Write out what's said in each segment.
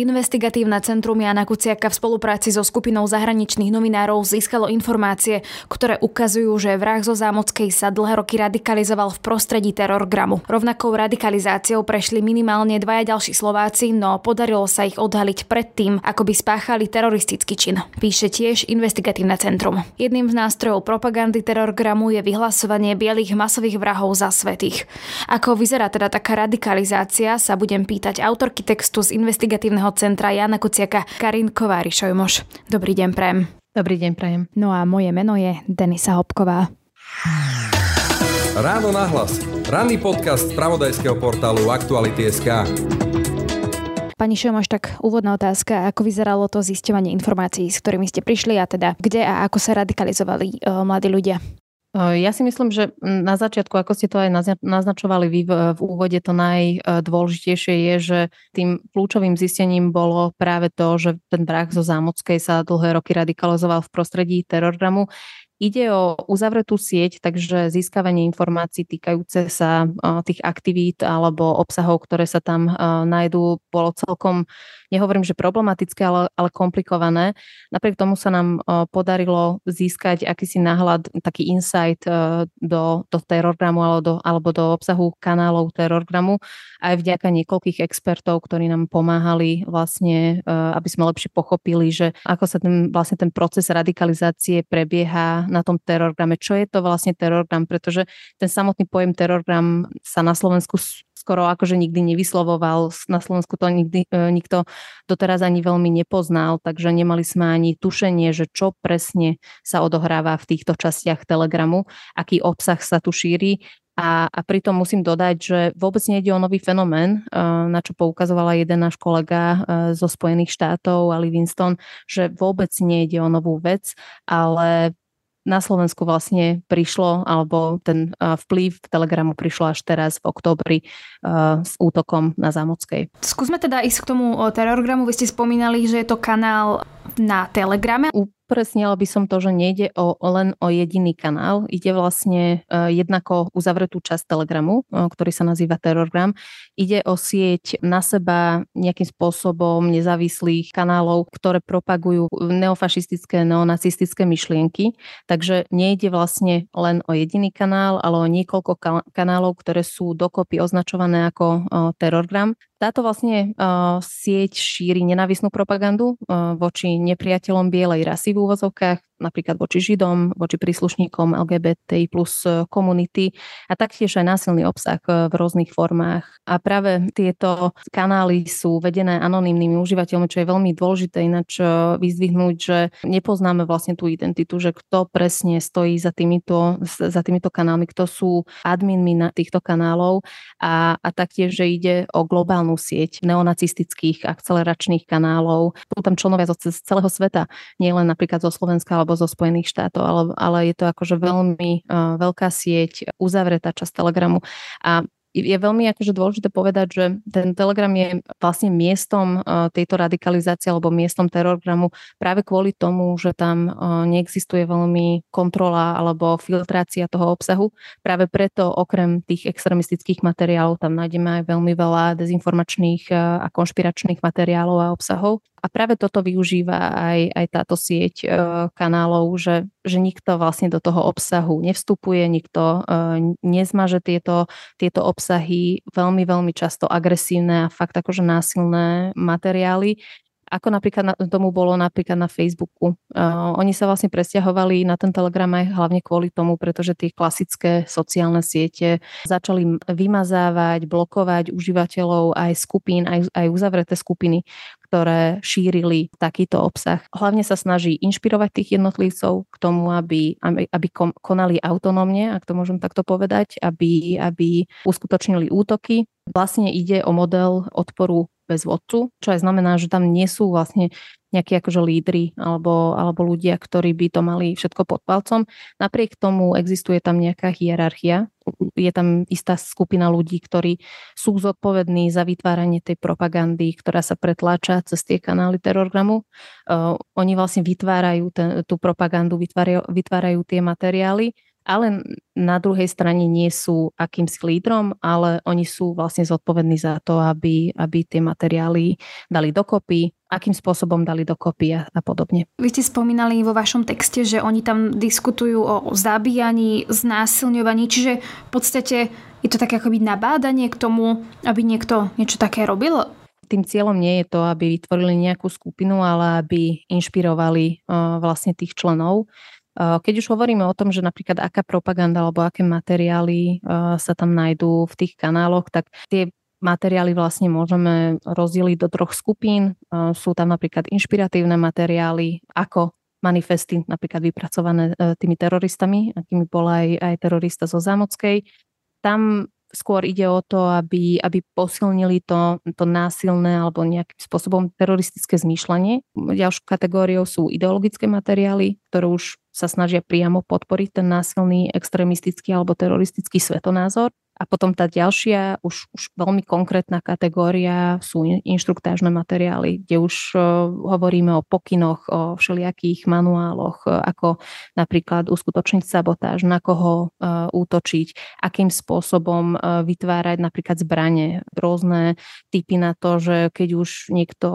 Investigatívne centrum Jana Kuciaka v spolupráci so skupinou zahraničných novinárov získalo informácie, ktoré ukazujú, že vrah zo Zámockej sa dlhé roky radikalizoval v prostredí terorgramu. Rovnakou radikalizáciou prešli minimálne dvaja ďalší Slováci, no podarilo sa ich odhaliť predtým, ako by spáchali teroristický čin. Píše tiež investigatívne centrum. Jedným z nástrojov propagandy terorgramu je vyhlasovanie bielých masových vrahov za svetých. Ako vyzerá teda taká radikalizácia, sa budem pýtať autorky textu z investigatívneho centra Jana Kuciaka Karin kovári Dobrý deň, Prem. Dobrý deň, Prajem. No a moje meno je Denisa Hopková. Ráno nahlas. Ranný podcast z pravodajského portálu Aktuality.sk. Pani Šomoš, tak úvodná otázka, ako vyzeralo to zisťovanie informácií, s ktorými ste prišli a teda kde a ako sa radikalizovali uh, mladí ľudia? Ja si myslím, že na začiatku, ako ste to aj naznačovali vy v úvode, to najdôležitejšie je, že tým kľúčovým zistením bolo práve to, že ten vrah zo Zámockej sa dlhé roky radikalizoval v prostredí terorgramu. Ide o uzavretú sieť, takže získavanie informácií týkajúce sa tých aktivít alebo obsahov, ktoré sa tam nájdú, bolo celkom, nehovorím, že problematické, ale, ale komplikované. Napriek tomu sa nám podarilo získať akýsi náhľad, taký insight do, do terorgramu alebo do, alebo do obsahu kanálov terorgramu aj vďaka niekoľkých expertov, ktorí nám pomáhali vlastne, aby sme lepšie pochopili, že ako sa ten, vlastne ten proces radikalizácie prebieha na tom terorgrame. Čo je to vlastne terorgram? Pretože ten samotný pojem terorgram sa na Slovensku skoro akože nikdy nevyslovoval. Na Slovensku to nikdy, e, nikto doteraz ani veľmi nepoznal, takže nemali sme ani tušenie, že čo presne sa odohráva v týchto častiach Telegramu, aký obsah sa tu šíri. A, a pritom musím dodať, že vôbec nejde o nový fenomén, e, na čo poukazovala jeden náš kolega e, zo Spojených štátov, Ali Winston, že vôbec nejde o novú vec, ale na Slovensku vlastne prišlo, alebo ten vplyv Telegramu prišlo až teraz v oktobri s útokom na Zámockej. Skúsme teda ísť k tomu terorgramu. Vy ste spomínali, že je to kanál na Telegrame. Upresnila by som to, že nejde o, len o jediný kanál. Ide vlastne uh, jednako uzavretú časť Telegramu, uh, ktorý sa nazýva Terrorgram. Ide o sieť na seba nejakým spôsobom nezávislých kanálov, ktoré propagujú neofašistické, neonacistické myšlienky. Takže nejde vlastne len o jediný kanál, ale o niekoľko kanálov, ktoré sú dokopy označované ako uh, Terrorgram. Táto vlastne uh, sieť šíri nenávisnú propagandu uh, voči nepriateľom bielej rasy v úvozovkách, napríklad voči Židom, voči príslušníkom LGBTI plus e, komunity a taktiež aj násilný obsah e, v rôznych formách. A práve tieto kanály sú vedené anonymnými užívateľmi, čo je veľmi dôležité ináč e, vyzdvihnúť, že nepoznáme vlastne tú identitu, že kto presne stojí za týmito, za týmito kanálmi, kto sú adminmi na týchto kanálov a, a taktiež, že ide o globálnu sieť neonacistických akceleračných kanálov. Sú tam členovia z celého sveta, nielen napríklad zo Slovenska alebo alebo zo Spojených štátov, ale, ale je to akože veľmi uh, veľká sieť, uzavretá časť Telegramu. A je veľmi akože dôležité povedať, že ten Telegram je vlastne miestom tejto radikalizácie alebo miestom terorgramu práve kvôli tomu, že tam neexistuje veľmi kontrola alebo filtrácia toho obsahu. Práve preto okrem tých extremistických materiálov tam nájdeme aj veľmi veľa dezinformačných a konšpiračných materiálov a obsahov. A práve toto využíva aj, aj táto sieť e, kanálov, že, že nikto vlastne do toho obsahu nevstupuje, nikto e, nezmaže tieto, tieto obsahy, veľmi, veľmi často agresívne a fakt akože násilné materiály. Ako napríklad na, tomu bolo napríklad na Facebooku. Uh, oni sa vlastne presťahovali na ten Telegram aj hlavne kvôli tomu, pretože tie klasické sociálne siete začali vymazávať, blokovať užívateľov aj skupín, aj, aj uzavreté skupiny, ktoré šírili takýto obsah. Hlavne sa snaží inšpirovať tých jednotlivcov k tomu, aby, aby, konali autonómne, ak to môžem takto povedať, aby, aby uskutočnili útoky. Vlastne ide o model odporu bez vodcu, čo aj znamená, že tam nie sú vlastne nejakí akože lídry alebo, alebo ľudia, ktorí by to mali všetko pod palcom. Napriek tomu existuje tam nejaká hierarchia. Je tam istá skupina ľudí, ktorí sú zodpovední za vytváranie tej propagandy, ktorá sa pretláča cez tie kanály terorgramu. Uh, oni vlastne vytvárajú ten, tú propagandu, vytvárajú, vytvárajú tie materiály ale na druhej strane nie sú akýmsi lídrom, ale oni sú vlastne zodpovední za to, aby, aby tie materiály dali dokopy, akým spôsobom dali dokopy a, a podobne. Vy ste spomínali vo vašom texte, že oni tam diskutujú o zabíjaní, znásilňovaní, čiže v podstate je to také akoby nabádanie k tomu, aby niekto niečo také robil? Tým cieľom nie je to, aby vytvorili nejakú skupinu, ale aby inšpirovali vlastne tých členov keď už hovoríme o tom, že napríklad aká propaganda alebo aké materiály sa tam nájdú v tých kanáloch, tak tie materiály vlastne môžeme rozdeliť do troch skupín. Sú tam napríklad inšpiratívne materiály, ako manifesty napríklad vypracované tými teroristami, akými bola aj, aj terorista zo Zámockej. Tam skôr ide o to, aby, aby posilnili to, to násilné alebo nejakým spôsobom teroristické zmýšľanie. Ďalšou kategóriou sú ideologické materiály, ktoré už sa snažia priamo podporiť ten násilný extrémistický alebo teroristický svetonázor. A potom tá ďalšia, už, už veľmi konkrétna kategória sú inštruktážne materiály, kde už uh, hovoríme o pokynoch, o všelijakých manuáloch, uh, ako napríklad uskutočniť sabotáž, na koho uh, útočiť, akým spôsobom vytvárať napríklad zbranie, rôzne typy na to, že keď už niekto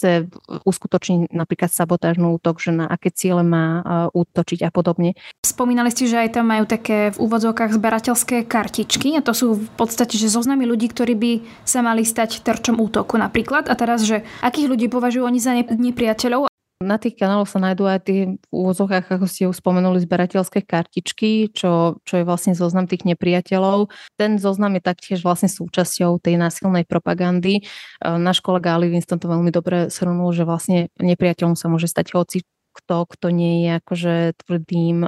chce uskutočniť napríklad sabotážny útok, že na aké ciele má útočiť a podobne. Spomínali ste, že aj tam majú také v úvodzovkách zberateľské kartičky a to sú v podstate že zoznamy ľudí, ktorí by sa mali stať terčom útoku napríklad. A teraz, že akých ľudí považujú oni za nepriateľov na tých kanáloch sa nájdú aj tie v úvozovkách, ako ste už spomenuli, zberateľské kartičky, čo, čo je vlastne zoznam tých nepriateľov. Ten zoznam je taktiež vlastne súčasťou tej násilnej propagandy. E, náš kolega Ali Winston to veľmi dobre shrnul, že vlastne nepriateľom sa môže stať hoci kto, kto nie je akože tvrdým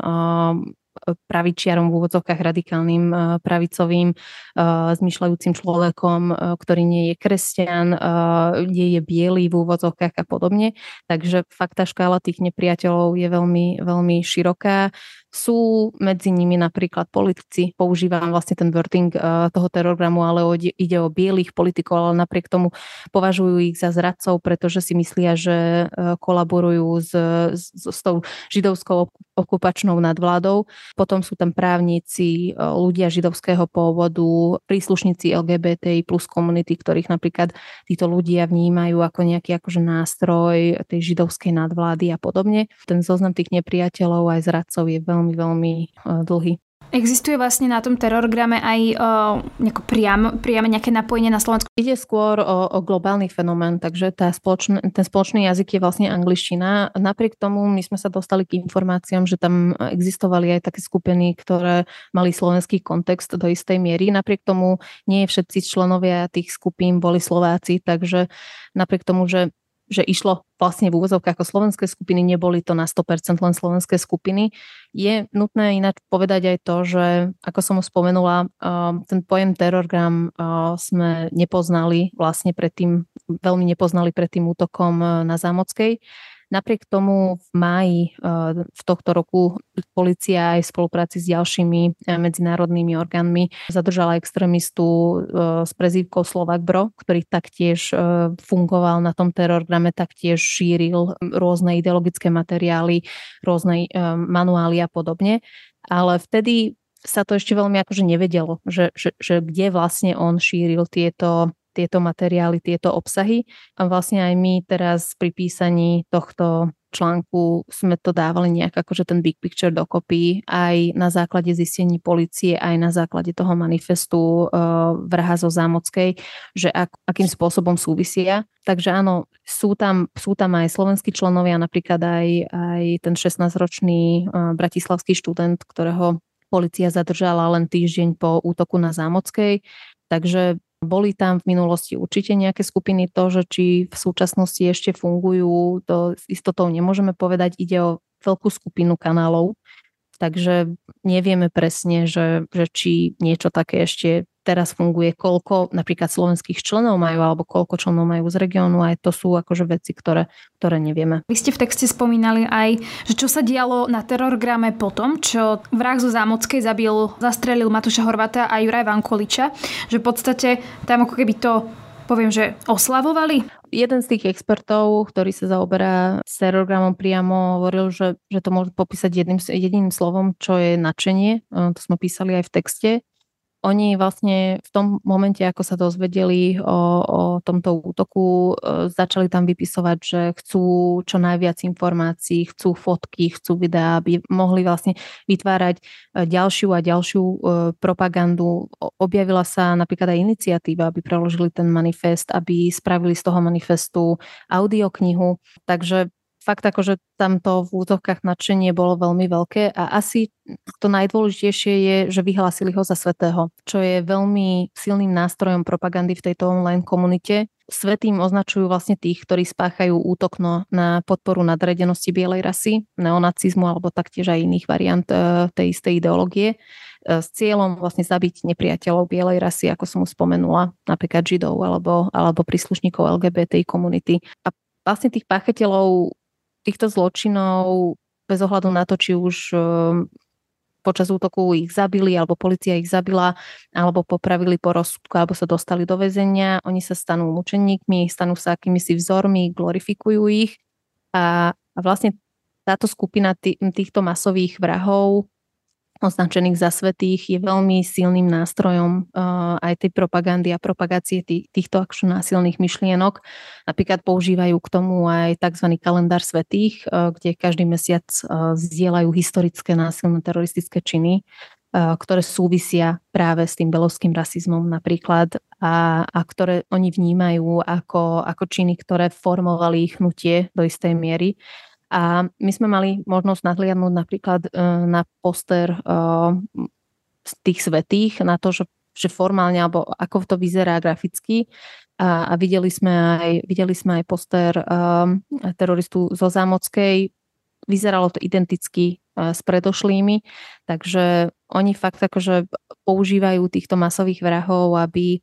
pravičiarom v úvodzovkách radikálnym eh, pravicovým eh, zmyšľajúcim človekom, eh, ktorý nie je kresťan, nie je biely v úvodzovkách a podobne. Takže fakt tá škála tých nepriateľov je veľmi, veľmi široká. Sú medzi nimi napríklad politici, používam vlastne ten wording toho terorogramu, ale ide o bielých politikov, ale napriek tomu považujú ich za zradcov, pretože si myslia, že kolaborujú s, s, s tou židovskou okupačnou nadvládou. Potom sú tam právnici, uh, ľudia židovského pôvodu, príslušníci LGBTI plus komunity, ktorých napríklad títo ľudia vnímajú ako nejaký akože nástroj tej židovskej nadvlády a podobne. Ten zoznam tých nepriateľov aj zradcov je veľmi veľmi, eh, dlhý. Existuje vlastne na tom terorgrame aj uh, priam, priame nejaké napojenie na Slovensku? Ide skôr o, o globálny fenomén, takže tá spoločný, ten spoločný jazyk je vlastne angličtina. Napriek tomu my sme sa dostali k informáciám, že tam existovali aj také skupiny, ktoré mali slovenský kontext do istej miery. Napriek tomu nie všetci členovia tých skupín boli Slováci, takže napriek tomu, že že išlo vlastne v úvozovkách ako slovenské skupiny, neboli to na 100% len slovenské skupiny. Je nutné ináč povedať aj to, že ako som už spomenula, ten pojem terorgram sme nepoznali vlastne predtým, veľmi nepoznali pred tým útokom na Zámockej. Napriek tomu v máji eh, v tohto roku policia aj v spolupráci s ďalšími eh, medzinárodnými orgánmi zadržala extrémistu eh, s prezývkou Slovak Bro, ktorý taktiež fungoval na tom terorgrame, taktiež šíril rôzne ideologické materiály, rôzne manuály a podobne. Ale vtedy sa to ešte veľmi akože nevedelo, že, že, že kde vlastne on šíril tieto tieto materiály, tieto obsahy. A vlastne aj my teraz pri písaní tohto článku sme to dávali nejak akože ten big picture dokopy aj na základe zistení policie, aj na základe toho manifestu uh, vrha zo Zámockej, že ak, akým spôsobom súvisia. Takže áno, sú tam, sú tam aj slovenskí členovia, napríklad aj, aj ten 16-ročný uh, bratislavský študent, ktorého policia zadržala len týždeň po útoku na Zámockej. Takže boli tam v minulosti určite nejaké skupiny, to, že či v súčasnosti ešte fungujú, to s istotou nemôžeme povedať. Ide o veľkú skupinu kanálov, takže nevieme presne, že, že či niečo také ešte teraz funguje, koľko napríklad slovenských členov majú alebo koľko členov majú z regiónu, aj to sú akože veci, ktoré, ktoré nevieme. Vy ste v texte spomínali aj, že čo sa dialo na terorgrame potom, čo vrah zo Zámockej zabil, zastrelil Matúša Horvata a Juraj Vankoliča, že v podstate tam ako keby to poviem, že oslavovali? jeden z tých expertov, ktorý sa zaoberá s terorgramom priamo, hovoril, že, že to môže popísať jedným, jediným slovom, čo je nadšenie. To sme písali aj v texte oni vlastne v tom momente, ako sa dozvedeli o, o tomto útoku, e, začali tam vypisovať, že chcú čo najviac informácií, chcú fotky, chcú videá, aby mohli vlastne vytvárať e, ďalšiu a ďalšiu e, propagandu. Objavila sa napríklad aj iniciatíva, aby preložili ten manifest, aby spravili z toho manifestu audioknihu. Takže fakt akože tamto v útokkách nadšenie bolo veľmi veľké a asi to najdôležitejšie je, že vyhlásili ho za svetého, čo je veľmi silným nástrojom propagandy v tejto online komunite. Svetým označujú vlastne tých, ktorí spáchajú útok na podporu nadredenosti bielej rasy, neonacizmu alebo taktiež aj iných variant e, tej istej ideológie e, s cieľom vlastne zabiť nepriateľov bielej rasy, ako som už spomenula, napríklad židov alebo, alebo príslušníkov LGBTI komunity. A vlastne tých páchateľov týchto zločinov bez ohľadu na to, či už ehm, počas útoku ich zabili, alebo policia ich zabila, alebo popravili po rozsudku, alebo sa dostali do väzenia. Oni sa stanú mučeníkmi, stanú sa akýmisi vzormi, glorifikujú ich. A, a vlastne táto skupina tý, týchto masových vrahov označených za svetých je veľmi silným nástrojom uh, aj tej propagandy a propagácie tých, týchto akšu násilných myšlienok. Napríklad používajú k tomu aj tzv. kalendár svetých, uh, kde každý mesiac uh, zdieľajú historické násilné teroristické činy, ktoré súvisia práve s tým belovským rasizmom napríklad a, a ktoré oni vnímajú ako, ako činy, ktoré formovali ich hnutie do istej miery. A my sme mali možnosť nadliadnúť napríklad e, na poster e, z tých svetých, na to, že, že formálne, alebo ako to vyzerá graficky. A, a videli, sme aj, videli sme aj poster um, teroristu zo Zámockej. Vyzeralo to identicky s predošlými, takže oni fakt akože používajú týchto masových vrahov, aby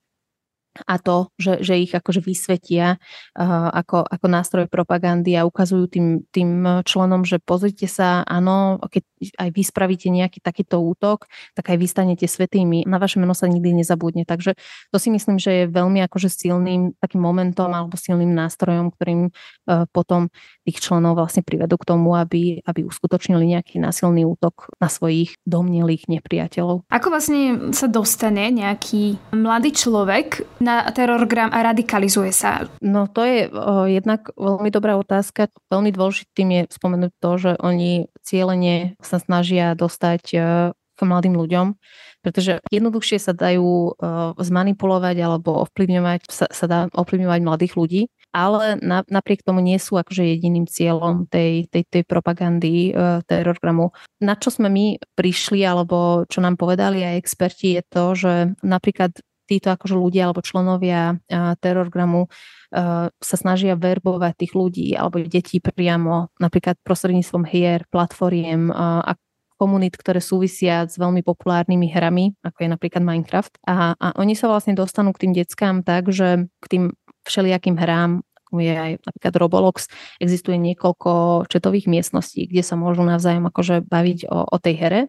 a to, že, že ich akože vysvetia uh, ako, ako nástroj propagandy a ukazujú tým, tým členom, že pozrite sa, áno, keď aj vy spravíte nejaký takýto útok, tak aj vy stanete svetými. Na vaše meno sa nikdy nezabudne. Takže to si myslím, že je veľmi akože silným takým momentom alebo silným nástrojom, ktorým uh, potom tých členov vlastne privedú k tomu, aby, aby uskutočnili nejaký násilný útok na svojich domnelých nepriateľov. Ako vlastne sa dostane nejaký mladý človek na terorgram a radikalizuje sa? No to je o, jednak veľmi dobrá otázka. Veľmi dôležitým je spomenúť to, že oni cieľene sa snažia dostať o, k mladým ľuďom, pretože jednoduchšie sa dajú o, zmanipulovať alebo ovplyvňovať, sa, sa dá ovplyvňovať mladých ľudí, ale na, napriek tomu nie sú akože jediným cieľom tej, tej, tej propagandy e, terorgramu. Na čo sme my prišli, alebo čo nám povedali aj experti, je to, že napríklad títo akože ľudia alebo členovia terorgramu sa snažia verbovať tých ľudí alebo detí priamo, napríklad prostredníctvom hier, platformiem a komunít, ktoré súvisia s veľmi populárnymi hrami, ako je napríklad Minecraft. A, a oni sa vlastne dostanú k tým deckám tak, že k tým všelijakým hrám, je aj napríklad Roblox, existuje niekoľko četových miestností, kde sa môžu navzájom akože baviť o, o tej here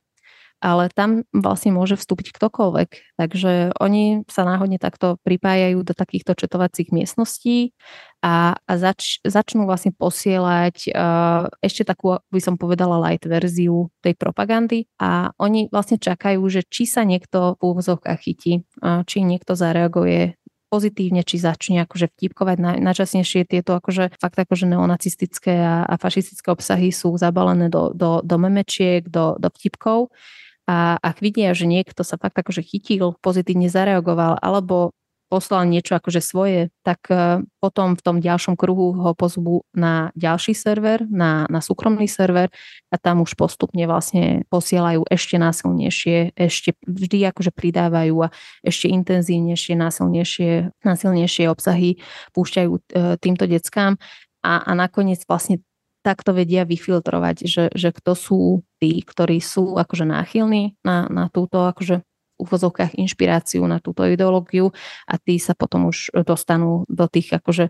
ale tam vlastne môže vstúpiť ktokoľvek. Takže oni sa náhodne takto pripájajú do takýchto četovacích miestností a, a zač, začnú vlastne posielať uh, ešte takú, by som povedala, light verziu tej propagandy a oni vlastne čakajú, že či sa niekto v úvozovkách chytí, uh, či niekto zareaguje pozitívne, či začne akože vtipkovať. Na, tieto akože fakt akože neonacistické a, a fašistické obsahy sú zabalené do, do, do memečiek, do, do vtipkov a ak vidia, že niekto sa fakt akože chytil, pozitívne zareagoval alebo poslal niečo akože svoje, tak e, potom v tom ďalšom kruhu ho pozvú na ďalší server, na, na súkromný server a tam už postupne vlastne posielajú ešte násilnejšie, ešte vždy akože pridávajú a ešte intenzívnejšie, násilnejšie, násilnejšie obsahy púšťajú e, týmto deckám. A, a nakoniec vlastne takto vedia vyfiltrovať, že, že kto sú tí, ktorí sú akože náchylní na, na túto akože úvozovkách inšpiráciu na túto ideológiu a tí sa potom už dostanú do tých akože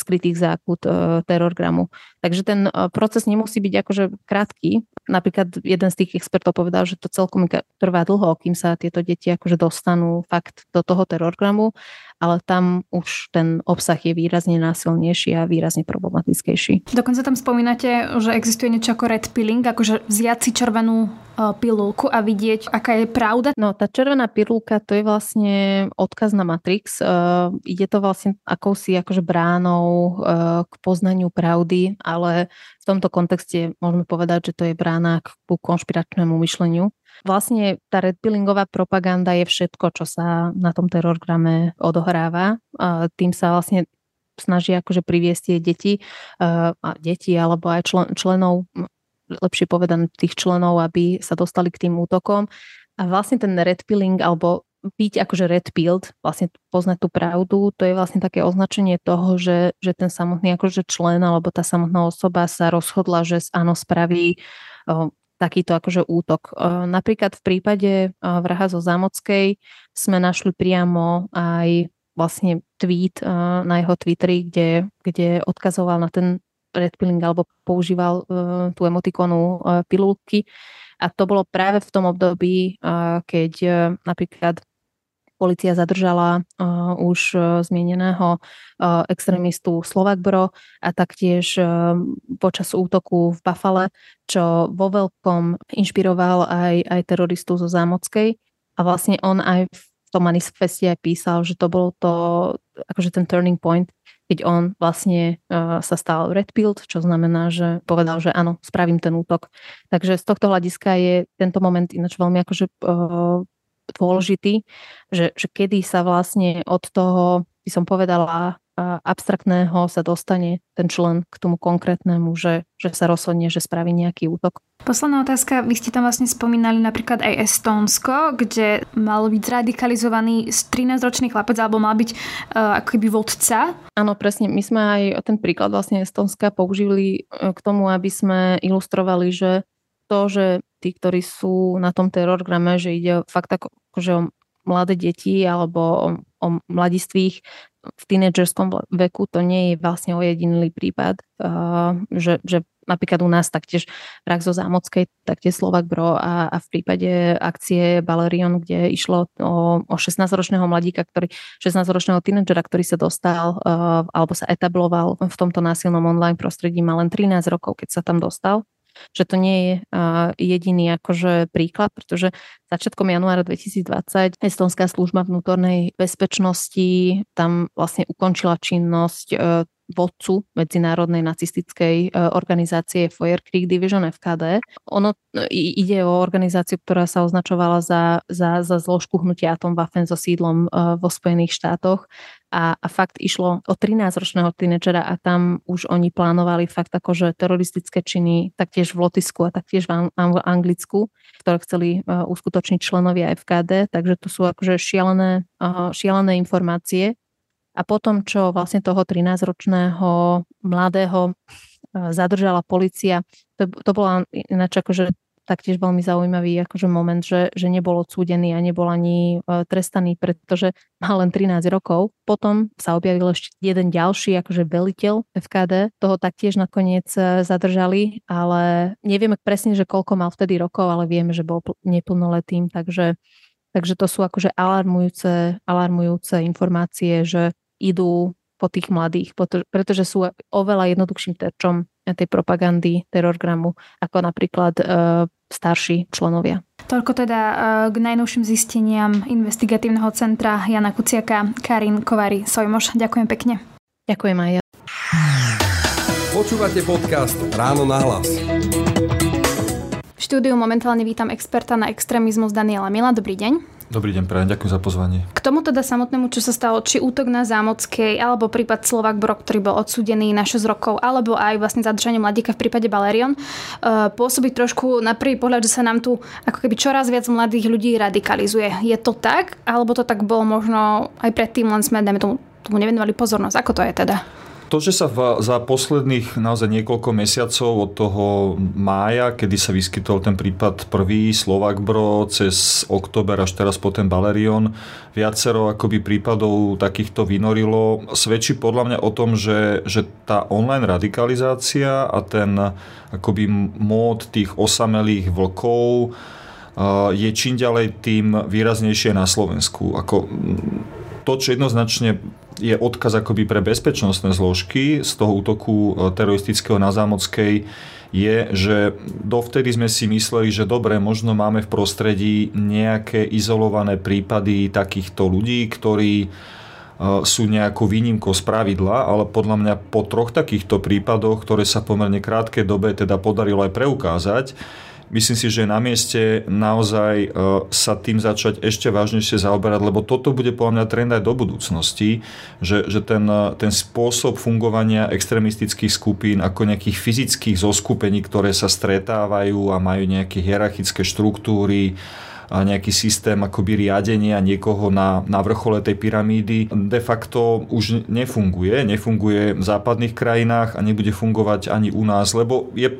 skrytých zákut e, terorgramu. Takže ten proces nemusí byť akože krátky. Napríklad jeden z tých expertov povedal, že to celkom trvá dlho, kým sa tieto deti akože dostanú fakt do toho terorgramu ale tam už ten obsah je výrazne násilnejší a výrazne problematickejší. Dokonca tam spomínate, že existuje niečo ako red pilling, akože vziať si červenú e, pilulku a vidieť, aká je pravda? No, tá červená pilulka to je vlastne odkaz na Matrix. Uh, ide to vlastne akousi akože bránou uh, k poznaniu pravdy, ale v tomto kontexte môžeme povedať, že to je brána k konšpiračnému myšleniu. Vlastne tá redpillingová propaganda je všetko, čo sa na tom terorgrame odohráva. Tým sa vlastne snaží akože priviesť tie deti, a deti alebo aj člen, členov, lepšie povedané tých členov, aby sa dostali k tým útokom. A vlastne ten redpilling alebo byť akože red pilled, vlastne poznať tú pravdu, to je vlastne také označenie toho, že, že ten samotný akože člen alebo tá samotná osoba sa rozhodla, že áno, spraví takýto akože útok. E, napríklad v prípade e, vraha zo Zámockej sme našli priamo aj vlastne tweet e, na jeho Twitteri, kde, kde odkazoval na ten red pilling alebo používal tú emotikonu pilulky. A to bolo práve v tom období, keď napríklad Polícia zadržala uh, už uh, zmieneného uh, extrémistu Slovakbro a taktiež uh, počas útoku v Bafale, čo vo veľkom inšpiroval aj, aj teroristu zo Zámockej. A vlastne on aj v tom manifeste aj písal, že to bolo to, akože ten turning point, keď on vlastne uh, sa stal redpilled, čo znamená, že povedal, že áno, spravím ten útok. Takže z tohto hľadiska je tento moment ináč veľmi akože uh, dôležitý, že, že kedy sa vlastne od toho, by som povedala, abstraktného sa dostane ten člen k tomu konkrétnemu, že, že sa rozhodne, že spraví nejaký útok. Posledná otázka. Vy ste tam vlastne spomínali napríklad aj Estónsko, kde mal byť zradikalizovaný 13-ročný chlapec, alebo mal byť uh, ako keby vodca. Áno, presne. My sme aj ten príklad vlastne Estónska použili e, k tomu, aby sme ilustrovali, že to, že tí, ktorí sú na tom terorgrame, že ide fakt ako, akože o mladé deti alebo o, o mladistvých v tínedžerskom veku, to nie je vlastne ojedinilý prípad, uh, že, že napríklad u nás taktiež vrak zo Zámockej, taktiež Slovak Bro a, a v prípade akcie Balerion, kde išlo o, o 16-ročného mladíka, ktorý, 16-ročného tínedžera, ktorý sa dostal uh, alebo sa etabloval v tomto násilnom online prostredí, má len 13 rokov, keď sa tam dostal že to nie je jediný akože príklad, pretože začiatkom januára 2020 Estonská služba vnútornej bezpečnosti tam vlastne ukončila činnosť e, vodcu medzinárodnej nacistickej e, organizácie Creek Division FKD. Ono e, ide o organizáciu, ktorá sa označovala za, za, za zložku hnutia Atomwaffen so sídlom vo Spojených štátoch a, a fakt išlo o 13-ročného tínedžera a tam už oni plánovali fakt akože teroristické činy taktiež v Lotisku a taktiež v Anglicku, ktoré chceli uskutočniť členovia FKD, takže to sú akože šialené, šialené informácie. A potom, čo vlastne toho 13-ročného mladého uh, zadržala policia, to, to bola ináč akože taktiež veľmi zaujímavý akože moment, že, že nebol odsúdený a nebol ani e, trestaný, pretože mal len 13 rokov. Potom sa objavil ešte jeden ďalší akože veliteľ FKD, toho taktiež nakoniec e, zadržali, ale nevieme presne, že koľko mal vtedy rokov, ale vieme, že bol neplnoletým, takže, takže to sú akože alarmujúce, alarmujúce informácie, že idú po tých mladých, pretože sú oveľa jednoduchším terčom tej propagandy terorgramu, ako napríklad e, starší členovia. Toľko teda e, k najnovším zisteniam investigatívneho centra Jana Kuciaka, Karin Kovary Sojmoš. Ďakujem pekne. Ďakujem aj ja. Počúvate podcast Ráno na hlas. V štúdiu momentálne vítam experta na extrémizmus Daniela Mila. Dobrý deň. Dobrý deň, prajem, ďakujem za pozvanie. K tomu teda samotnému, čo sa stalo, či útok na Zámockej, alebo prípad Slovak Brok, ktorý bol odsúdený na 6 rokov, alebo aj vlastne zadržanie mladíka v prípade Balerion, uh, pôsobí trošku na prvý pohľad, že sa nám tu ako keby čoraz viac mladých ľudí radikalizuje. Je to tak? Alebo to tak bolo možno aj predtým, len sme, dajme tomu, tomu nevenovali pozornosť? Ako to je teda? To, že sa v, za posledných naozaj niekoľko mesiacov od toho mája, kedy sa vyskytol ten prípad prvý Slovak Bro cez október až teraz po ten Balerion, viacero akoby prípadov takýchto vynorilo, svedčí podľa mňa o tom, že, že tá online radikalizácia a ten akoby mód tých osamelých vlkov je čím ďalej tým výraznejšie na Slovensku. Ako to, čo jednoznačne je odkaz akoby pre bezpečnostné zložky z toho útoku e, teroristického na Zámockej je, že dovtedy sme si mysleli, že dobre, možno máme v prostredí nejaké izolované prípady takýchto ľudí, ktorí e, sú nejakou výnimkou z pravidla, ale podľa mňa po troch takýchto prípadoch, ktoré sa pomerne krátkej dobe teda podarilo aj preukázať, Myslím si, že je na mieste naozaj e, sa tým začať ešte vážnejšie zaoberať, lebo toto bude podľa mňa trend aj do budúcnosti, že, že ten, e, ten spôsob fungovania extremistických skupín ako nejakých fyzických zoskupení, ktoré sa stretávajú a majú nejaké hierarchické štruktúry, a nejaký systém akoby riadenia niekoho na, na vrchole tej pyramídy de facto už nefunguje. Nefunguje v západných krajinách a nebude fungovať ani u nás, lebo je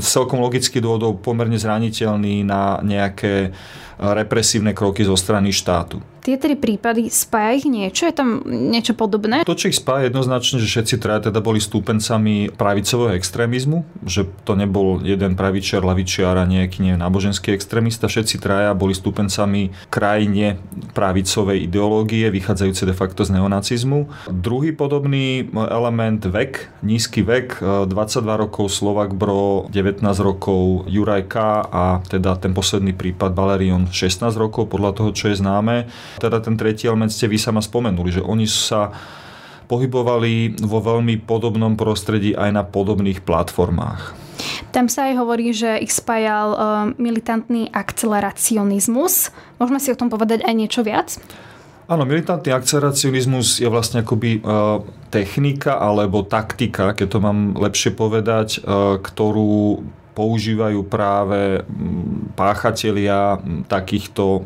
celkom logicky dôvodov pomerne zraniteľný na nejaké represívne kroky zo strany štátu. Tie tri prípady spája ich niečo? Je tam niečo podobné? To, čo ich spája jednoznačne, že všetci traja teda boli stúpencami pravicového extrémizmu, že to nebol jeden pravičiar, lavičiar a nejaký nie, náboženský extrémista. Všetci traja boli stúpencami krajine pravicovej ideológie, vychádzajúce de facto z neonacizmu. Druhý podobný element vek, nízky vek, 22 rokov Slovak Bro, 19 rokov Juraj K. a teda ten posledný prípad Balerion 16 rokov podľa toho, čo je známe. Teda ten tretí element ste vy sama spomenuli, že oni sa pohybovali vo veľmi podobnom prostredí aj na podobných platformách. Tam sa aj hovorí, že ich spájal uh, militantný akceleracionizmus. Môžeme si o tom povedať aj niečo viac? Áno, militantný akceleracionizmus je vlastne akoby uh, technika alebo taktika, keď to mám lepšie povedať, uh, ktorú používajú práve páchatelia takýchto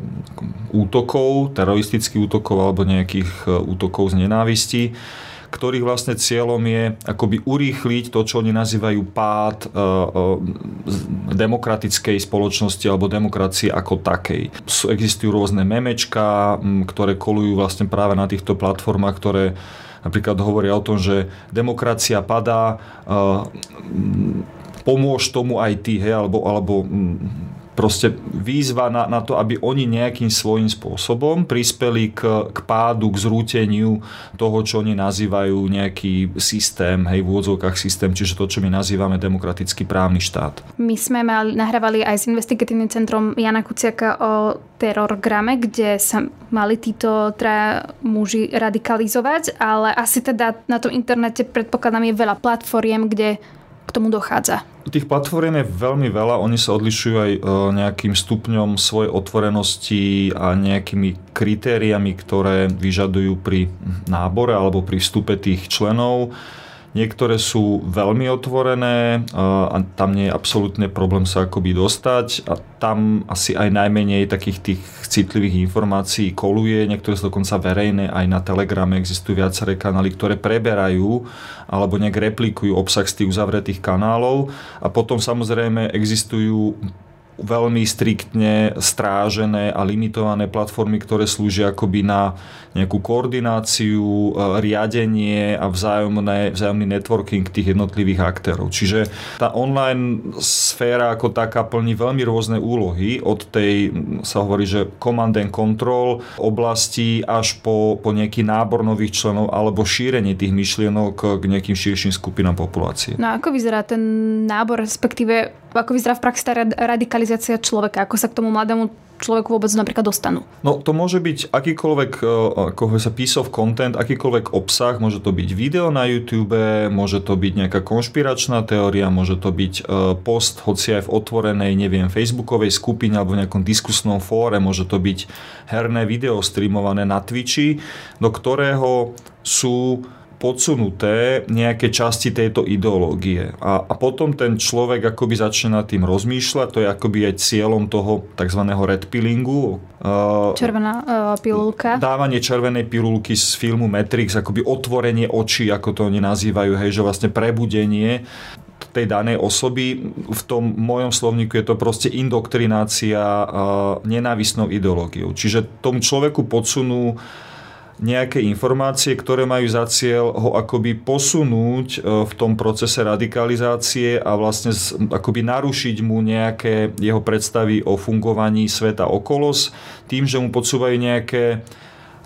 útokov, teroristických útokov alebo nejakých e, útokov z nenávisti ktorých vlastne cieľom je akoby urýchliť to, čo oni nazývajú pád e, e, demokratickej spoločnosti alebo demokracie ako takej. Existujú rôzne memečka, ktoré kolujú vlastne práve na týchto platformách, ktoré napríklad hovoria o tom, že demokracia padá, pomôž tomu aj ty, hej, alebo, alebo proste výzva na, na to, aby oni nejakým svojím spôsobom prispeli k, k pádu, k zrúteniu toho, čo oni nazývajú nejaký systém, hej, v úvodzovkách systém, čiže to, čo my nazývame demokratický právny štát. My sme mali, nahrávali aj s investigatívnym centrom Jana Kuciaka o terorgrame, kde sa mali títo traja muži radikalizovať, ale asi teda na tom internete predpokladám je veľa platformiem, kde k tomu dochádza? Tých platform je veľmi veľa, oni sa odlišujú aj e, nejakým stupňom svojej otvorenosti a nejakými kritériami, ktoré vyžadujú pri nábore alebo pri vstupe tých členov. Niektoré sú veľmi otvorené a tam nie je absolútne problém sa akoby dostať a tam asi aj najmenej takých tých citlivých informácií koluje. Niektoré sú dokonca verejné, aj na Telegrame existujú viaceré kanály, ktoré preberajú alebo nejak replikujú obsah z tých uzavretých kanálov a potom samozrejme existujú veľmi striktne strážené a limitované platformy, ktoré slúžia akoby na nejakú koordináciu, e, riadenie a vzájomné, vzájomný networking tých jednotlivých aktérov. Čiže tá online sféra ako taká plní veľmi rôzne úlohy od tej, sa hovorí, že command and control oblasti až po, po nejaký nábor nových členov alebo šírenie tých myšlienok k nejakým širším skupinám populácie. No a ako vyzerá ten nábor, respektíve ako vyzerá v praxi tá radikalizácia človeka? Ako sa k tomu mladému človeku vôbec napríklad dostanú? No to môže byť akýkoľvek, e, ako sa piece of content, akýkoľvek obsah, môže to byť video na YouTube, môže to byť nejaká konšpiračná teória, môže to byť e, post, hoci aj v otvorenej, neviem, facebookovej skupine alebo v nejakom diskusnom fóre, môže to byť herné video streamované na Twitchi, do ktorého sú podsunuté nejaké časti tejto ideológie. A, a potom ten človek akoby začne nad tým rozmýšľať, to je akoby aj cieľom toho tzv. red pillingu. Červená uh, pilulka. Dávanie červenej pilulky z filmu Matrix, akoby otvorenie očí, ako to oni nazývajú, hej, že vlastne prebudenie tej danej osoby. V tom mojom slovníku je to proste indoktrinácia nenávisnou ideológiou. Čiže tomu človeku podsunú nejaké informácie, ktoré majú za cieľ ho akoby posunúť e, v tom procese radikalizácie a vlastne akoby narušiť mu nejaké jeho predstavy o fungovaní sveta okolo tým, že mu podsúvajú nejaké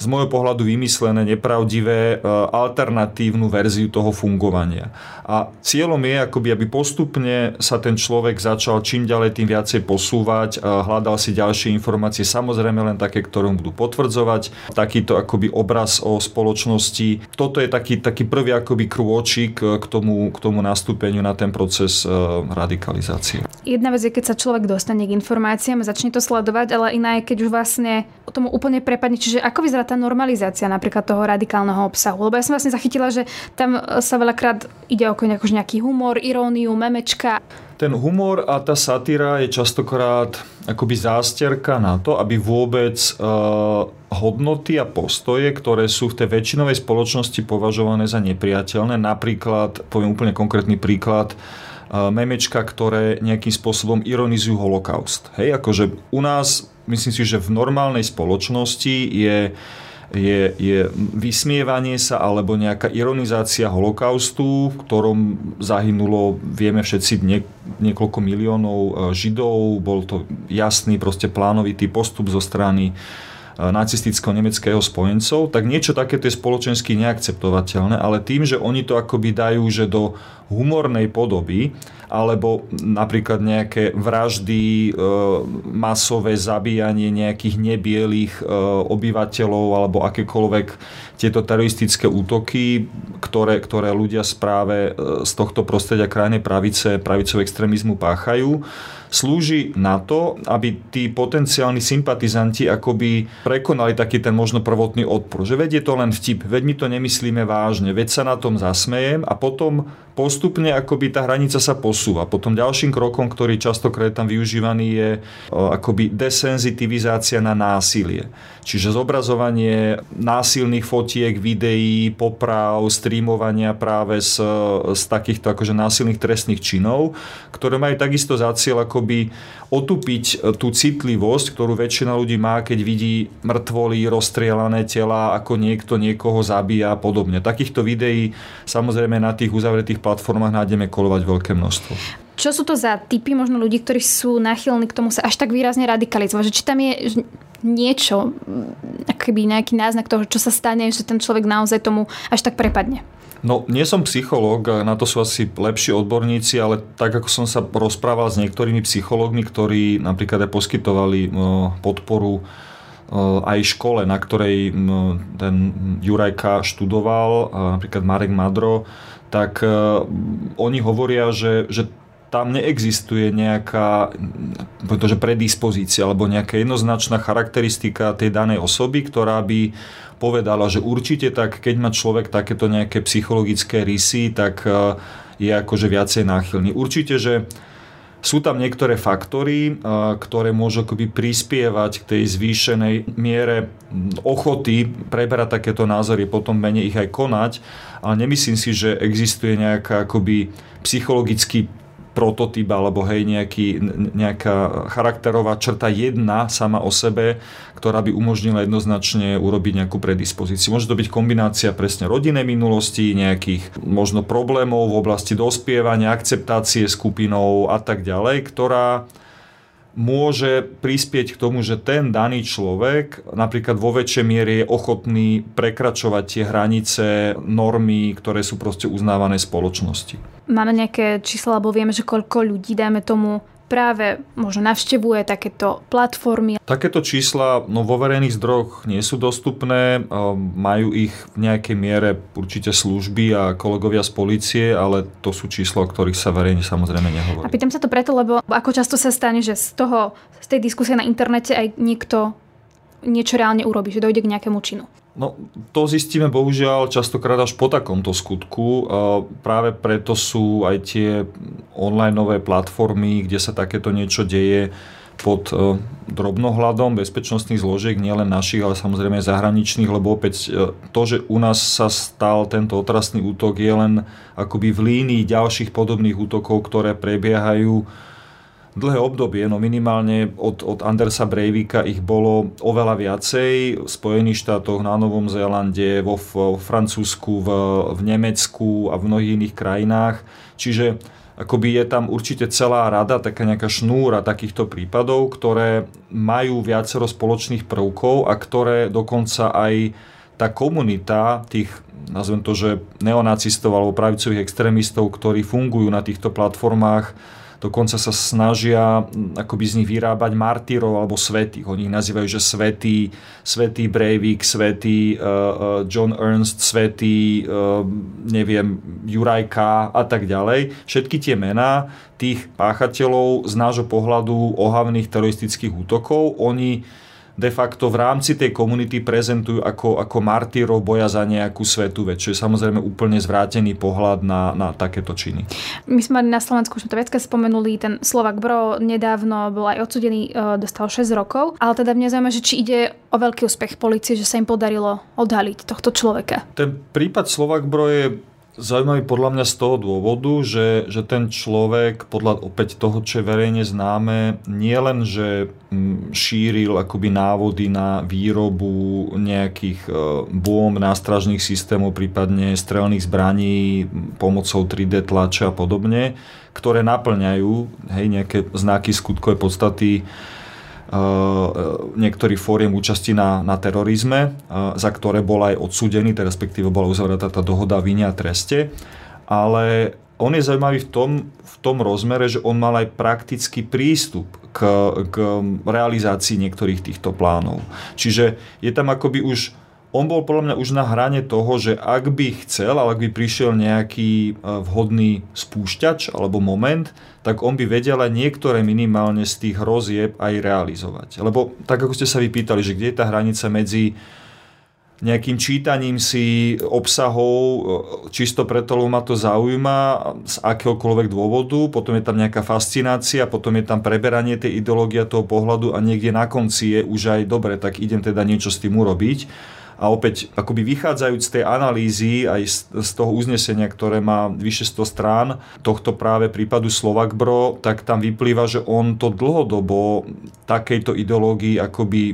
z môjho pohľadu vymyslené, nepravdivé, e, alternatívnu verziu toho fungovania. A cieľom je, akoby, aby postupne sa ten človek začal čím ďalej tým viacej posúvať, hľadal si ďalšie informácie, samozrejme len také, ktoré mu budú potvrdzovať takýto akoby obraz o spoločnosti. Toto je taký, taký prvý akoby krôčik k tomu, k tomu nastúpeniu na ten proces e, radikalizácie. Jedna vec je, keď sa človek dostane k informáciám začne to sledovať, ale iná je, keď už vlastne tomu úplne prepadne. Čiže ako vyzerá tá normalizácia napríklad toho radikálneho obsahu. Lebo ja som vlastne zachytila, že tam e, sa veľakrát ide o nejaký humor, iróniu, memečka. Ten humor a tá satíra je častokrát akoby zásterka na to, aby vôbec uh, hodnoty a postoje, ktoré sú v tej väčšinovej spoločnosti považované za nepriateľné, napríklad, poviem úplne konkrétny príklad, uh, memečka, ktoré nejakým spôsobom ironizujú holokaust. Hej, akože u nás, myslím si, že v normálnej spoločnosti je je, je vysmievanie sa alebo nejaká ironizácia holokaustu, v ktorom zahynulo, vieme všetci, nie, niekoľko miliónov e, Židov. Bol to jasný, proste plánovitý postup zo strany E, nacistického nemeckého spojencov, tak niečo takéto je spoločensky neakceptovateľné, ale tým, že oni to akoby dajú, že do humornej podoby, alebo napríklad nejaké vraždy, e, masové zabíjanie nejakých nebielých e, obyvateľov alebo akékoľvek tieto teroristické útoky, ktoré, ktoré ľudia správe z tohto prostredia krajnej pravice, pravicov extrémizmu páchajú, slúži na to, aby tí potenciálni sympatizanti akoby prekonali taký ten možno prvotný odpor. Že vedie to len vtip, veď my to nemyslíme vážne, veď sa na tom zasmejem a potom postupne akoby tá hranica sa posúva. Potom ďalším krokom, ktorý častokrát tam využívaný je akoby desenzitivizácia na násilie. Čiže zobrazovanie násilných fotiek, videí, poprav, streamovania práve z, z takýchto akože násilných trestných činov, ktoré majú takisto za cieľ akoby otupiť e, tú citlivosť, ktorú väčšina ľudí má, keď vidí mŕtvoly, rozstrielané tela, ako niekto niekoho zabíja a podobne. Takýchto videí samozrejme na tých uzavretých platformách nájdeme kolovať veľké množstvo. Čo sú to za typy možno ľudí, ktorí sú nachylní k tomu sa až tak výrazne radikalizovať? Že či tam je niečo, akýby nejaký náznak toho, čo sa stane, že ten človek naozaj tomu až tak prepadne? No, nie som psychológ, na to sú asi lepší odborníci, ale tak ako som sa rozprával s niektorými psychológmi, ktorí napríklad aj poskytovali podporu aj škole, na ktorej ten Jurajka študoval, napríklad Marek Madro, tak oni hovoria, že, že tam neexistuje nejaká že predispozícia alebo nejaká jednoznačná charakteristika tej danej osoby, ktorá by povedala, že určite tak, keď má človek takéto nejaké psychologické rysy, tak e, je akože viacej náchylný. Určite, že sú tam niektoré faktory, e, ktoré môžu akoby prispievať k tej zvýšenej miere ochoty preberať takéto názory, potom menej ich aj konať, ale nemyslím si, že existuje nejaká akoby psychologický prototyp alebo hej, nejaký, nejaká charakterová črta jedna sama o sebe, ktorá by umožnila jednoznačne urobiť nejakú predispozíciu. Môže to byť kombinácia presne rodinnej minulosti, nejakých možno problémov v oblasti dospievania, akceptácie skupinou a tak ďalej, ktorá môže prispieť k tomu, že ten daný človek napríklad vo väčšej miere je ochotný prekračovať tie hranice, normy, ktoré sú proste uznávané spoločnosti. Máme nejaké čísla, alebo vieme, že koľko ľudí, dajme tomu, práve možno navštevuje takéto platformy? Takéto čísla no, vo verejných zdrojoch nie sú dostupné, majú ich v nejakej miere určite služby a kolegovia z policie, ale to sú čísla, o ktorých sa verejne samozrejme nehovorí. A pýtam sa to preto, lebo ako často sa stane, že z toho, z tej diskusie na internete aj niekto niečo reálne urobí, že dojde k nejakému činu. No, to zistíme bohužiaľ častokrát až po takomto skutku. Práve preto sú aj tie online platformy, kde sa takéto niečo deje pod e, drobnohľadom bezpečnostných zložiek, nielen našich, ale samozrejme zahraničných, lebo opäť e, to, že u nás sa stal tento otrasný útok, je len akoby v línii ďalších podobných útokov, ktoré prebiehajú dlhé obdobie, no minimálne od, od Andersa Breivika ich bolo oveľa viacej v Spojených štátoch, na Novom Zélande, vo, vo Francúzsku, v, v Nemecku a v mnohých iných krajinách. Čiže akoby je tam určite celá rada, taká nejaká šnúra takýchto prípadov, ktoré majú viacero spoločných prvkov a ktoré dokonca aj tá komunita tých, nazvem to, že neonacistov alebo pravicových extrémistov, ktorí fungujú na týchto platformách, dokonca sa snažia akoby z nich vyrábať martírov alebo svetých. Oni ich nazývajú, že svetý, svetý Breivik, svetý uh, John Ernst, svetý, uh, neviem, Jurajka a tak ďalej. Všetky tie mená tých páchateľov z nášho pohľadu ohavných teroristických útokov, oni de facto v rámci tej komunity prezentujú ako, ako martírov boja za nejakú svetú vec, čo je samozrejme úplne zvrátený pohľad na, na takéto činy. My sme na Slovensku, už to viacka spomenuli, ten Slovak Bro nedávno bol aj odsudený, e, dostal 6 rokov, ale teda mňa zaujíma, že či ide o veľký úspech policie, že sa im podarilo odhaliť tohto človeka. Ten prípad Slovak Bro je zaujímavý podľa mňa z toho dôvodu, že, že ten človek podľa opäť toho, čo je verejne známe, nie len, že mm, šíril akoby návody na výrobu nejakých e, bomb, nástražných systémov, prípadne strelných zbraní pomocou 3D tlače a podobne, ktoré naplňajú hej, nejaké znaky skutkovej podstaty niektorých fóriem účasti na, na terorizme, eh, za ktoré bol aj odsúdený, teda respektíve bola uzavretá tá dohoda o vine a treste. Ale on je zaujímavý v tom, v tom rozmere, že on mal aj praktický prístup k, k realizácii niektorých týchto plánov. Čiže je tam akoby už on bol podľa mňa už na hrane toho, že ak by chcel, ale ak by prišiel nejaký e, vhodný spúšťač alebo moment, tak on by vedel aj niektoré minimálne z tých hrozieb aj realizovať. Lebo tak ako ste sa vypýtali, že kde je tá hranica medzi nejakým čítaním si obsahov, e, čisto preto, lebo ma to zaujíma z akéhokoľvek dôvodu, potom je tam nejaká fascinácia, potom je tam preberanie tej ideológie toho pohľadu a niekde na konci je už aj dobre, tak idem teda niečo s tým urobiť a opäť, akoby vychádzajúc z tej analýzy aj z, z toho uznesenia, ktoré má vyše 100 strán tohto práve prípadu Slovak Bro, tak tam vyplýva, že on to dlhodobo takejto ideológii akoby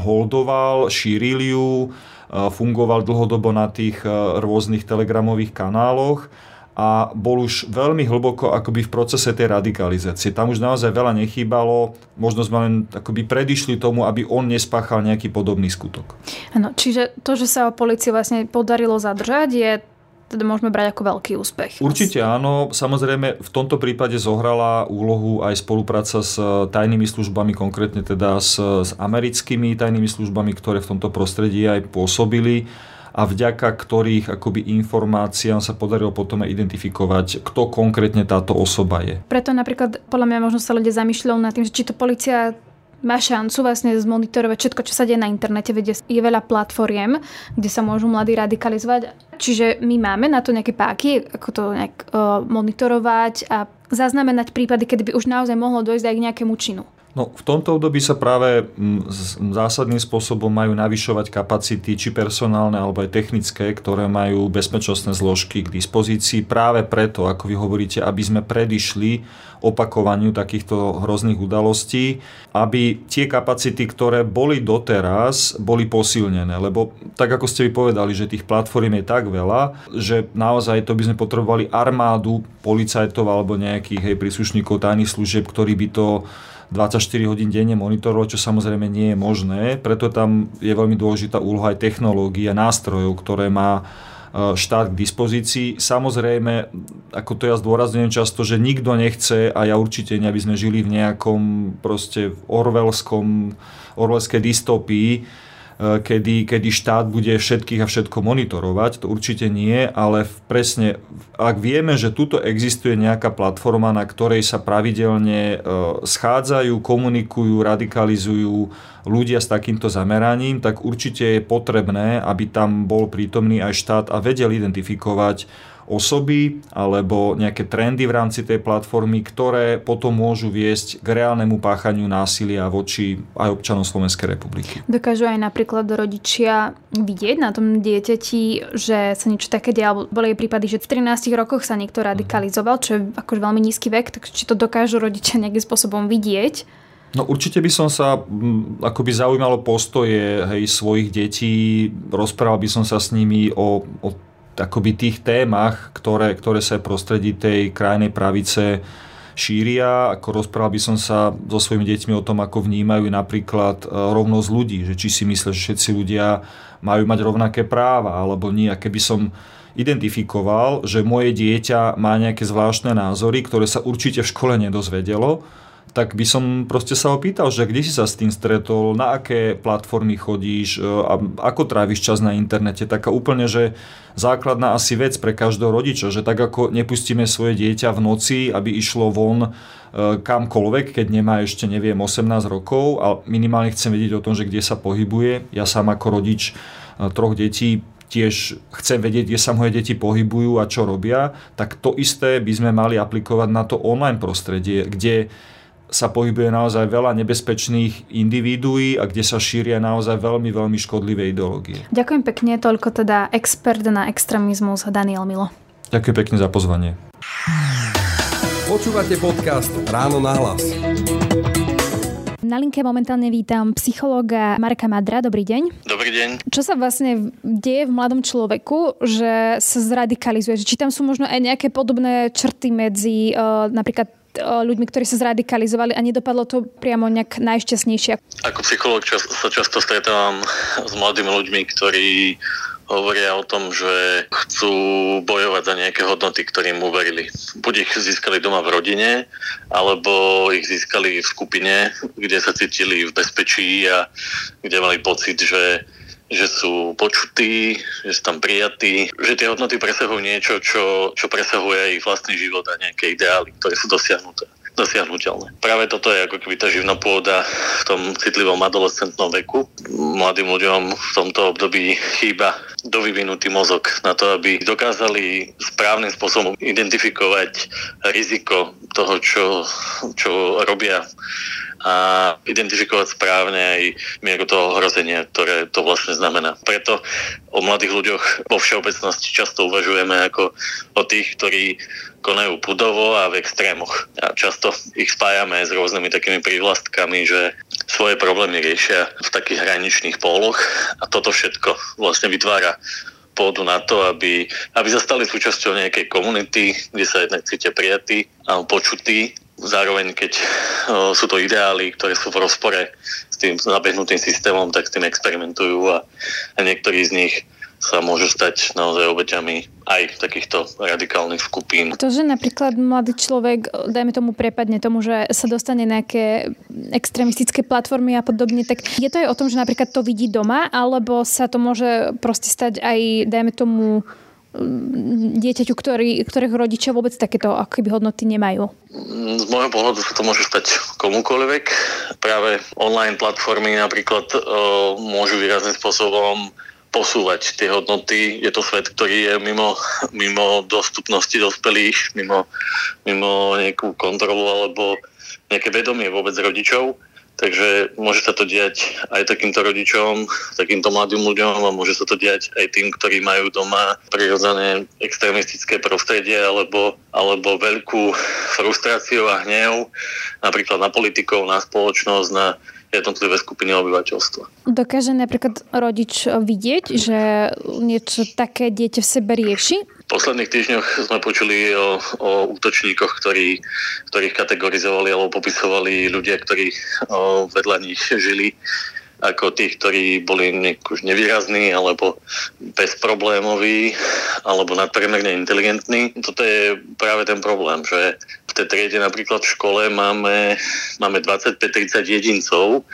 holdoval, šíril ju, fungoval dlhodobo na tých rôznych telegramových kanáloch a bol už veľmi hlboko akoby v procese tej radikalizácie. Tam už naozaj veľa nechýbalo, možno sme len akoby predišli tomu, aby on nespáchal nejaký podobný skutok. Ano, čiže to, že sa o policii vlastne podarilo zadržať, je teda môžeme brať ako veľký úspech. Určite áno. Samozrejme, v tomto prípade zohrala úlohu aj spolupráca s tajnými službami, konkrétne teda s, s americkými tajnými službami, ktoré v tomto prostredí aj pôsobili a vďaka ktorých akoby informáciám sa podarilo potom aj identifikovať, kto konkrétne táto osoba je. Preto napríklad podľa mňa možno sa ľudia zamýšľajú nad tým, že či to policia má šancu vlastne zmonitorovať všetko, čo sa deje na internete, vedia je veľa platformiem, kde sa môžu mladí radikalizovať. Čiže my máme na to nejaké páky, ako to nejak uh, monitorovať a zaznamenať prípady, kedy by už naozaj mohlo dojsť aj k nejakému činu. No, v tomto období sa práve zásadným spôsobom majú navyšovať kapacity, či personálne, alebo aj technické, ktoré majú bezpečnostné zložky k dispozícii. Práve preto, ako vy hovoríte, aby sme predišli opakovaniu takýchto hrozných udalostí, aby tie kapacity, ktoré boli doteraz, boli posilnené. Lebo tak, ako ste vy povedali, že tých platform je tak veľa, že naozaj to by sme potrebovali armádu policajtov alebo nejakých hej, príslušníkov tajných služieb, ktorí by to 24 hodín denne monitorovať, čo samozrejme nie je možné. Preto tam je veľmi dôležitá úloha aj technológií a nástrojov, ktoré má e, štát k dispozícii. Samozrejme, ako to ja zdôrazňujem často, že nikto nechce, a ja určite nie, aby sme žili v nejakom proste orwellskom, orwellskej dystopii, kedy, kedy štát bude všetkých a všetko monitorovať, to určite nie, ale presne, ak vieme, že tuto existuje nejaká platforma, na ktorej sa pravidelne e, schádzajú, komunikujú, radikalizujú ľudia s takýmto zameraním, tak určite je potrebné, aby tam bol prítomný aj štát a vedel identifikovať osoby alebo nejaké trendy v rámci tej platformy, ktoré potom môžu viesť k reálnemu páchaniu násilia voči aj občanom Slovenskej republiky. Dokážu aj napríklad rodičia vidieť na tom dieťati, že sa niečo také deje, boli aj prípady, že v 13 rokoch sa niekto radikalizoval, čo je akože veľmi nízky vek, tak či to dokážu rodičia nejakým spôsobom vidieť? No určite by som sa akoby zaujímalo postoje hej, svojich detí, rozprával by som sa s nimi o, o akoby tých témach, ktoré, ktoré sa prostredí tej krajnej pravice šíria. Ako rozprával by som sa so svojimi deťmi o tom, ako vnímajú napríklad e, rovnosť ľudí, že či si myslia, že všetci ľudia majú mať rovnaké práva, alebo nie. A keby som identifikoval, že moje dieťa má nejaké zvláštne názory, ktoré sa určite v škole nedozvedelo, tak by som proste sa opýtal, že kde si sa s tým stretol, na aké platformy chodíš, e, a ako tráviš čas na internete. Taká úplne, že základná asi vec pre každého rodiča, že tak ako nepustíme svoje dieťa v noci, aby išlo von e, kamkoľvek, keď nemá ešte, neviem, 18 rokov a minimálne chcem vedieť o tom, že kde sa pohybuje. Ja sám ako rodič e, troch detí tiež chcem vedieť, kde sa moje deti pohybujú a čo robia, tak to isté by sme mali aplikovať na to online prostredie, kde sa pohybuje naozaj veľa nebezpečných individuí a kde sa šíria naozaj veľmi, veľmi škodlivé ideológie. Ďakujem pekne, toľko teda expert na extrémizmus Daniel Milo. Ďakujem pekne za pozvanie. Počúvate podcast Ráno na hlas. Na linke momentálne vítam psychológa Marka Madra. Dobrý deň. Dobrý deň. Čo sa vlastne deje v mladom človeku, že sa zradikalizuje? Či tam sú možno aj nejaké podobné črty medzi uh, napríklad ľuďmi, ktorí sa zradikalizovali a nedopadlo to priamo nejak najšťastnejšie. Ako psychológ čas, sa často stretávam s mladými ľuďmi, ktorí hovoria o tom, že chcú bojovať za nejaké hodnoty, ktorým uverili. Buď ich získali doma v rodine, alebo ich získali v skupine, kde sa cítili v bezpečí a kde mali pocit, že že sú počutí, že sú tam prijatí, že tie hodnoty presahujú niečo, čo, čo presahuje ich vlastný život a nejaké ideály, ktoré sú dosiahnuté dosiahnutelné. Práve toto je ako keby tá živná pôda v tom citlivom adolescentnom veku. Mladým ľuďom v tomto období chýba dovyvinutý mozog na to, aby dokázali správnym spôsobom identifikovať riziko toho, čo, čo robia a identifikovať správne aj mieru toho ohrozenia, ktoré to vlastne znamená. Preto o mladých ľuďoch vo všeobecnosti často uvažujeme ako o tých, ktorí konajú pudovo a v extrémoch. A často ich spájame s rôznymi takými prívlastkami, že svoje problémy riešia v takých hraničných póloch a toto všetko vlastne vytvára pôdu na to, aby, aby zastali súčasťou nejakej komunity, kde sa jednak cítia prijatí a počutí zároveň keď sú to ideály, ktoré sú v rozpore s tým nabehnutým systémom, tak s tým experimentujú a, a niektorí z nich sa môžu stať naozaj obeťami aj takýchto radikálnych skupín. To, že napríklad mladý človek, dajme tomu, prepadne tomu, že sa dostane nejaké extrémistické platformy a podobne, tak je to aj o tom, že napríklad to vidí doma, alebo sa to môže proste stať aj, dajme tomu, dieťaťu, ktorý, ktorých rodičia vôbec takéto akoby hodnoty nemajú? Z môjho pohľadu sa to môže stať komukoľvek. Práve online platformy napríklad o, môžu výrazným spôsobom posúvať tie hodnoty. Je to svet, ktorý je mimo, mimo dostupnosti dospelých, mimo, mimo nejakú kontrolu alebo nejaké vedomie vôbec rodičov. Takže môže sa to diať aj takýmto rodičom, takýmto mladým ľuďom a môže sa to diať aj tým, ktorí majú doma prirodzené extrémistické prostredie alebo, alebo veľkú frustráciu a hnev napríklad na politikov, na spoločnosť, na jednotlivé skupiny obyvateľstva. Dokáže napríklad rodič vidieť, že niečo také dieťa v sebe rieši? Posledných týždňoch sme počuli o, o útočníkoch, ktorí, ktorých kategorizovali alebo popisovali ľudia, ktorí o, vedľa nich žili ako tých, ktorí boli už nevýrazní alebo bezproblémoví alebo nadpremerne inteligentní. Toto je práve ten problém, že v tej triede napríklad v škole máme, máme 25-30 jedincov,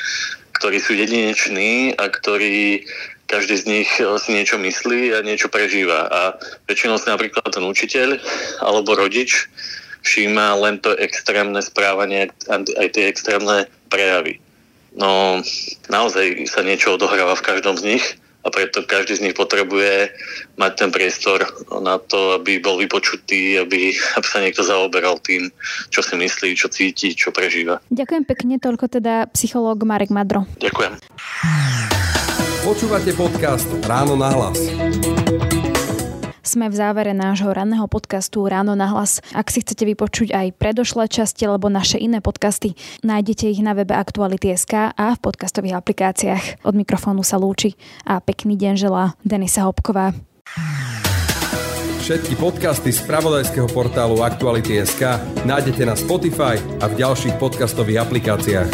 ktorí sú jedineční a ktorí každý z nich si niečo myslí a niečo prežíva. A väčšinou si napríklad ten učiteľ alebo rodič všíma len to extrémne správanie, aj tie extrémne prejavy. No naozaj sa niečo odohráva v každom z nich a preto každý z nich potrebuje mať ten priestor na to, aby bol vypočutý, aby, aby sa niekto zaoberal tým, čo si myslí, čo cíti, čo prežíva. Ďakujem pekne, toľko teda psychológ Marek Madro. Ďakujem. Počúvate podcast Ráno na hlas. Sme v závere nášho ranného podcastu Ráno na hlas. Ak si chcete vypočuť aj predošlé časti alebo naše iné podcasty, nájdete ich na webe Aktuality.sk a v podcastových aplikáciách. Od mikrofónu sa lúči a pekný deň želá Denisa Hopková. Všetky podcasty z pravodajského portálu Aktuality.sk nájdete na Spotify a v ďalších podcastových aplikáciách.